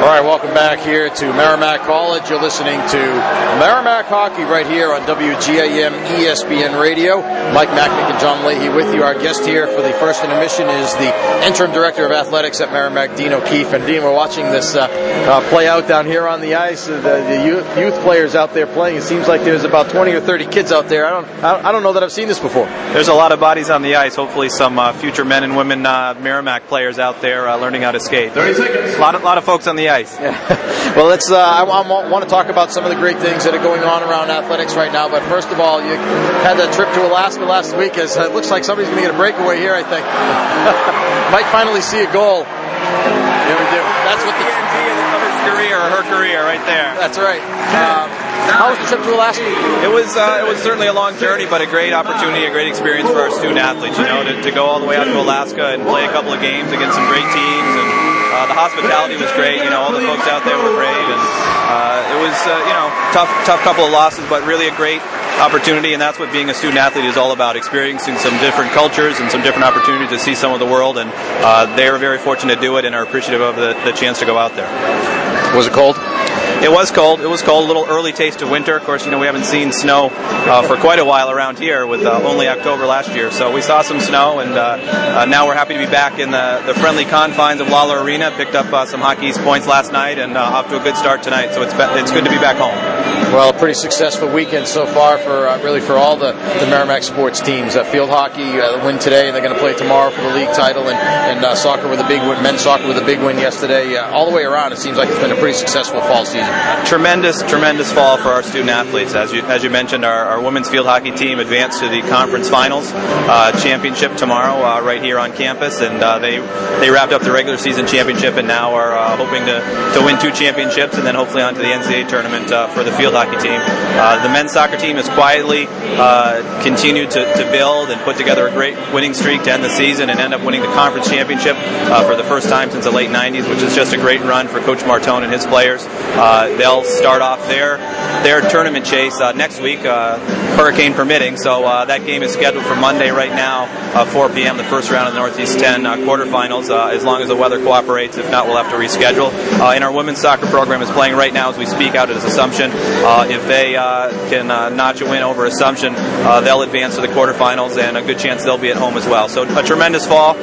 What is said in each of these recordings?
All right, welcome back here to Merrimack College. You're listening to Merrimack Hockey right here on WGAM ESPN Radio. Mike Macknick and John Leahy with you. Our guest here for the first intermission is the interim director of athletics at Merrimack, Dean O'Keefe. And Dean, we're watching this uh, uh, play out down here on the ice. The, the youth, youth, players out there playing. It seems like there's about 20 or 30 kids out there. I don't, I don't know that I've seen this before. There's a lot of bodies on the ice. Hopefully, some uh, future men and women uh, Merrimack players out there uh, learning how to skate. 30 seconds. A lot, of, lot of folks on the ice. Yeah. well, let's. Uh, I, I, want to talk about some of the great things that are going on around athletics right now. But first of all, you had that trip to Alaska last week. As it looks like somebody's going to get a breakaway here. I think might finally see a goal. Yeah, we do. That's what the of his career or her career right there. That's right. Um, how was the trip to Alaska? It was uh, it was certainly a long journey, but a great opportunity, a great experience for our student athletes. You know, to, to go all the way out to Alaska and play a couple of games against some great teams and uh, the hospitality was great. You know, all the folks out there were great, and uh, it was uh, you know tough tough couple of losses, but really a great opportunity, and that's what being a student athlete is all about: experiencing some different cultures and some different opportunities to see some of the world. And uh, they are very fortunate to do it, and are appreciative of the, the chance to go out there. Was it cold? It was cold. It was cold. A little early taste of winter. Of course, you know we haven't seen snow uh, for quite a while around here, with uh, only October last year. So we saw some snow, and uh, uh now we're happy to be back in the, the friendly confines of Lawler Arena. Picked up uh, some Hockey East points last night, and uh, off to a good start tonight. So it's be- it's good to be back home. Well, a pretty successful weekend so far for really for all the, the Merrimack sports teams. field hockey win today, and they're going to play tomorrow for the league title, and, and soccer with a big win, men's soccer with a big win yesterday. all the way around, it seems like it's been a pretty successful fall season. Tremendous tremendous, fall for our student athletes. As you, as you mentioned, our, our women's field hockey team advanced to the conference finals uh, championship tomorrow uh, right here on campus, and uh, they they wrapped up the regular season championship and now are uh, hoping to, to win two championships and then hopefully onto the NCAA tournament uh, for the field hockey team. Uh, the men's soccer team has quietly continued to, to build and put together a great winning streak to end the season and end up winning the conference championship for the first time since the late 90s, which is just a great run for Coach Martone and his players. they'll start start off their their tournament chase uh, next week, uh, hurricane permitting. So uh, that game is scheduled for Monday right now, uh, 4 p.m. The first round of the Northeast 10 uh, quarterfinals. Uh, as long as the weather cooperates, if not, we'll have to reschedule. and our women's soccer program is playing right now as we speak out at Assumption. if they can notch a win over Assumption, they'll advance to the quarterfinals, and a good chance they'll be at home as well. So a tremendous fall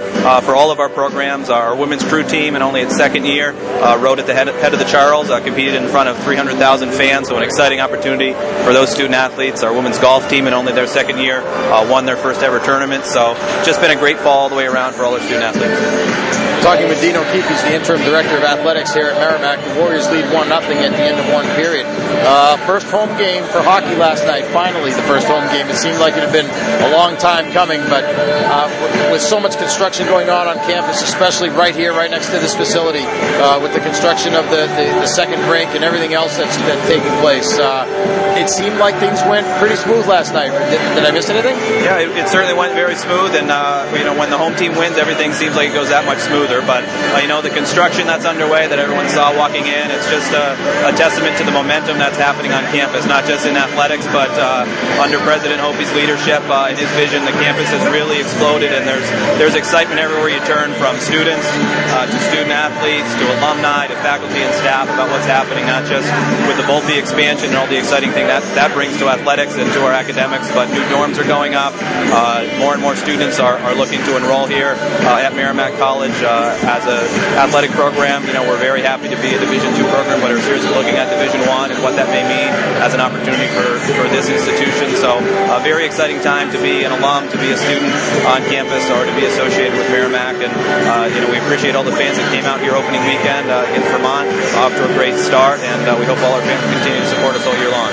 for all of our programs. Our women's crew team, and only its second year, rode at the head, head of the Charles, competed in front of 300,000 fans, so an exciting opportunity for those student athletes. Our women's golf team, in only their second year, uh, won their first ever tournament. So just been a great fall all the way around for all our student athletes. Talking with Dean O'Keefe, he's the interim director of athletics here at Merrimack. The Warriors lead 1 0 at the end of one period. Uh, first home game for hockey last night. Finally, the first home game. It seemed like it had been a long time coming, but uh, with so much construction going on on campus, especially right here, right next to this facility, uh, with the construction of the, the, the, second rink and everything else that's, that's taking place, uh, it seemed like things went pretty smooth last night. Did, did I miss anything? Yeah, it, it, certainly went very smooth, and uh, you know when the home team wins, everything seems like it goes that much smoother smoother. But uh, you know, the construction that's underway that everyone saw walking in, it's just a, a testament to the momentum that's happening on campus, not just in athletics, but uh, under President Hopey's leadership uh, and his vision, the campus has really exploded, and there's there's excitement everywhere you turn, from students uh, to student athletes to alumni to faculty and staff about what's happening, not just with the Volpe expansion and all the exciting thing that that brings to athletics and to our academics, but new dorms are going up. Uh, more and more students are, are looking to enroll here uh, at Merrimack College as an athletic program, you know, we're very happy to be a Division two program, but we're seriously looking at Division one and what that may mean as an opportunity for, for this institution. So, a very exciting time to be an alum, to be a student on campus, or to be associated with Merrimack. And uh, you know, we appreciate all the fans that came out here opening weekend uh, against Vermont, off to a great start, and uh, we hope all our fans continue to support us all year long.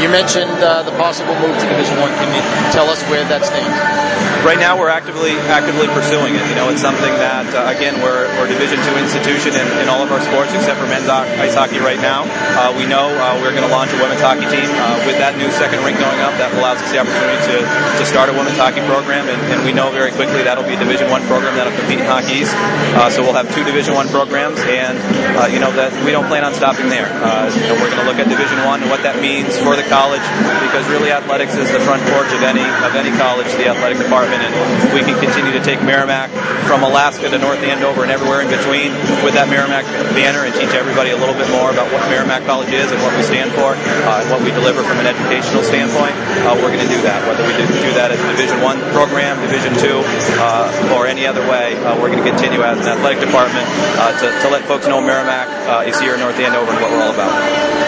You mentioned uh, the possible move to Division One. Can you tell us where that stands? Right now we're actively actively pursuing it. You know, it's something that uh, again we're, we're a Division two institution in, in, all of our sports except for men's ice hockey right now. Uh, we know uh, we're going to launch a women's hockey team uh, with that new second rink going up. That allows us the opportunity to, to start a women's hockey program, and, and we know very quickly that'll be a Division one program that'll compete in Hockey East. Uh, so we'll have two Division one programs, and uh, you know that we don't plan on stopping there. you know, we're going to look at Division one and what that means for the college because really athletics is the front porch of any of any college, the athletic department and we can continue to take Merrimack from Alaska to North Andover and everywhere in between with that Merrimack banner and teach everybody a little bit more about what Merrimack College is and what we stand for uh, and what we deliver from an educational standpoint. Uh, we're going to do that, whether we do that as a Division One program, Division Two, uh, or any other way. Uh, we're going to continue as an athletic department uh, to, to, let folks know Merrimack uh, is here in North Andover and what we're all about.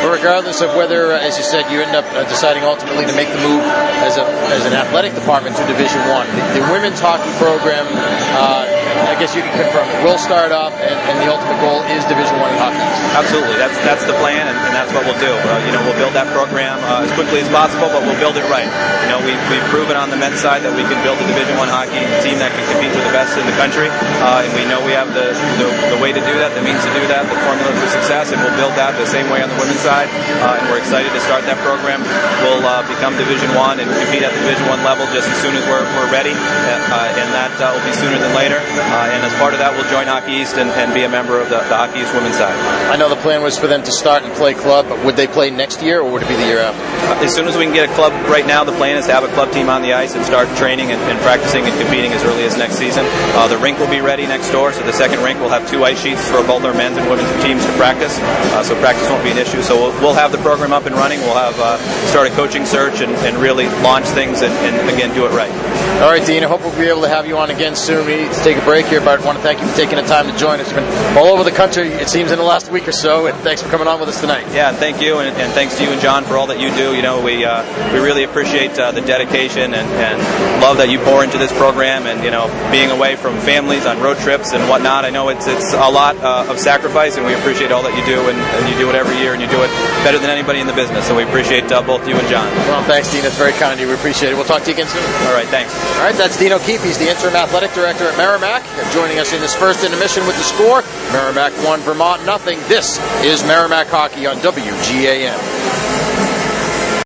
Regardless of whether, as you said, you end up deciding ultimately to make the move as, a, as an athletic department to Division One, the, the, women's hockey program I guess you can confirm it will start up, and, and the ultimate goal is Division One hockey. Absolutely, that's that's the plan, and, and that's what we'll do. Uh, you know, we'll build that program uh, as quickly as possible, but we'll build it right. You know, we, we've proven on the men's side that we can build a Division One hockey team that can compete with the best in the country, uh, and we know we have the, the, the way to do that, the means to do that, the formula for success, and we'll build that the same way on the women's side. Uh, and we're excited to start that program. We'll uh, become Division One and compete at the Division One level just as soon as we're, we're ready, uh, and that will be sooner than later. and as part of that we'll join Hockey East and, and be a member of the, the, Hockey East women's side. I know the plan was for them to start and play club, but would they play next year or would it be the year after? Uh, as soon as we can get a club, right now the plan is to have a club team on the ice and start training and, and practicing and competing as early as next season. Uh, the rink will be ready next door, so the second rink will have two ice sheets for both our men's and women's teams to practice. Uh, so practice won't be an issue. So we'll, we'll, have the program up and running. We'll have uh, start a coaching search and, and really launch things and, and, again do it right. All right, Dean. I hope we'll be able to have you on again soon. We need to take a break here, but I want to thank you for taking the time to join us. You've been all over the country, it seems, in the last week or so, and thanks for coming on with us tonight. Yeah, thank you, and, and thanks to you and John for all that you do. You know, we uh, we really appreciate uh, the dedication and, and love that you pour into this program, and you know, being away from families on road trips and whatnot. I know it's it's a lot uh, of sacrifice, and we appreciate all that you do, and, and, you do it every year, and you do it better than anybody in the business. So we appreciate uh, both you and John. Well, thanks, Dean. That's very kind of you. We appreciate it. We'll talk to you again soon. All right, thanks. All right, that's Dean O'Keefe. He's the interim athletic director at Merrimack, joining us in this first intermission with the score. Merrimack 1, Vermont nothing. This is Merrimack Hockey on WGAM.